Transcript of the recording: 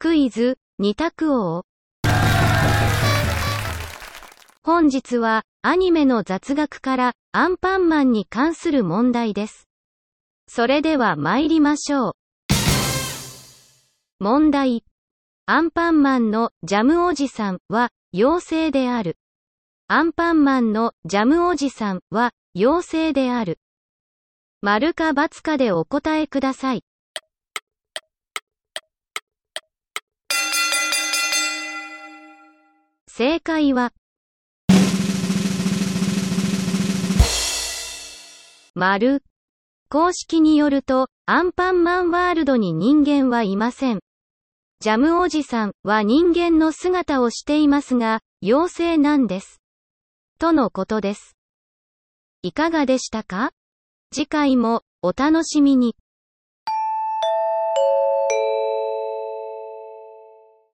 クイズ、二択王。本日は、アニメの雑学から、アンパンマンに関する問題です。それでは参りましょう。問題。アンパンマンのジャムおじさんは、妖精である。アンパンマンのジャムおじさんは、妖精である。丸か×かでお答えください。正解は、丸。公式によると、アンパンマンワールドに人間はいません。ジャムおじさんは人間の姿をしていますが、妖精なんです。とのことです。いかがでしたか？次回もお楽しみに。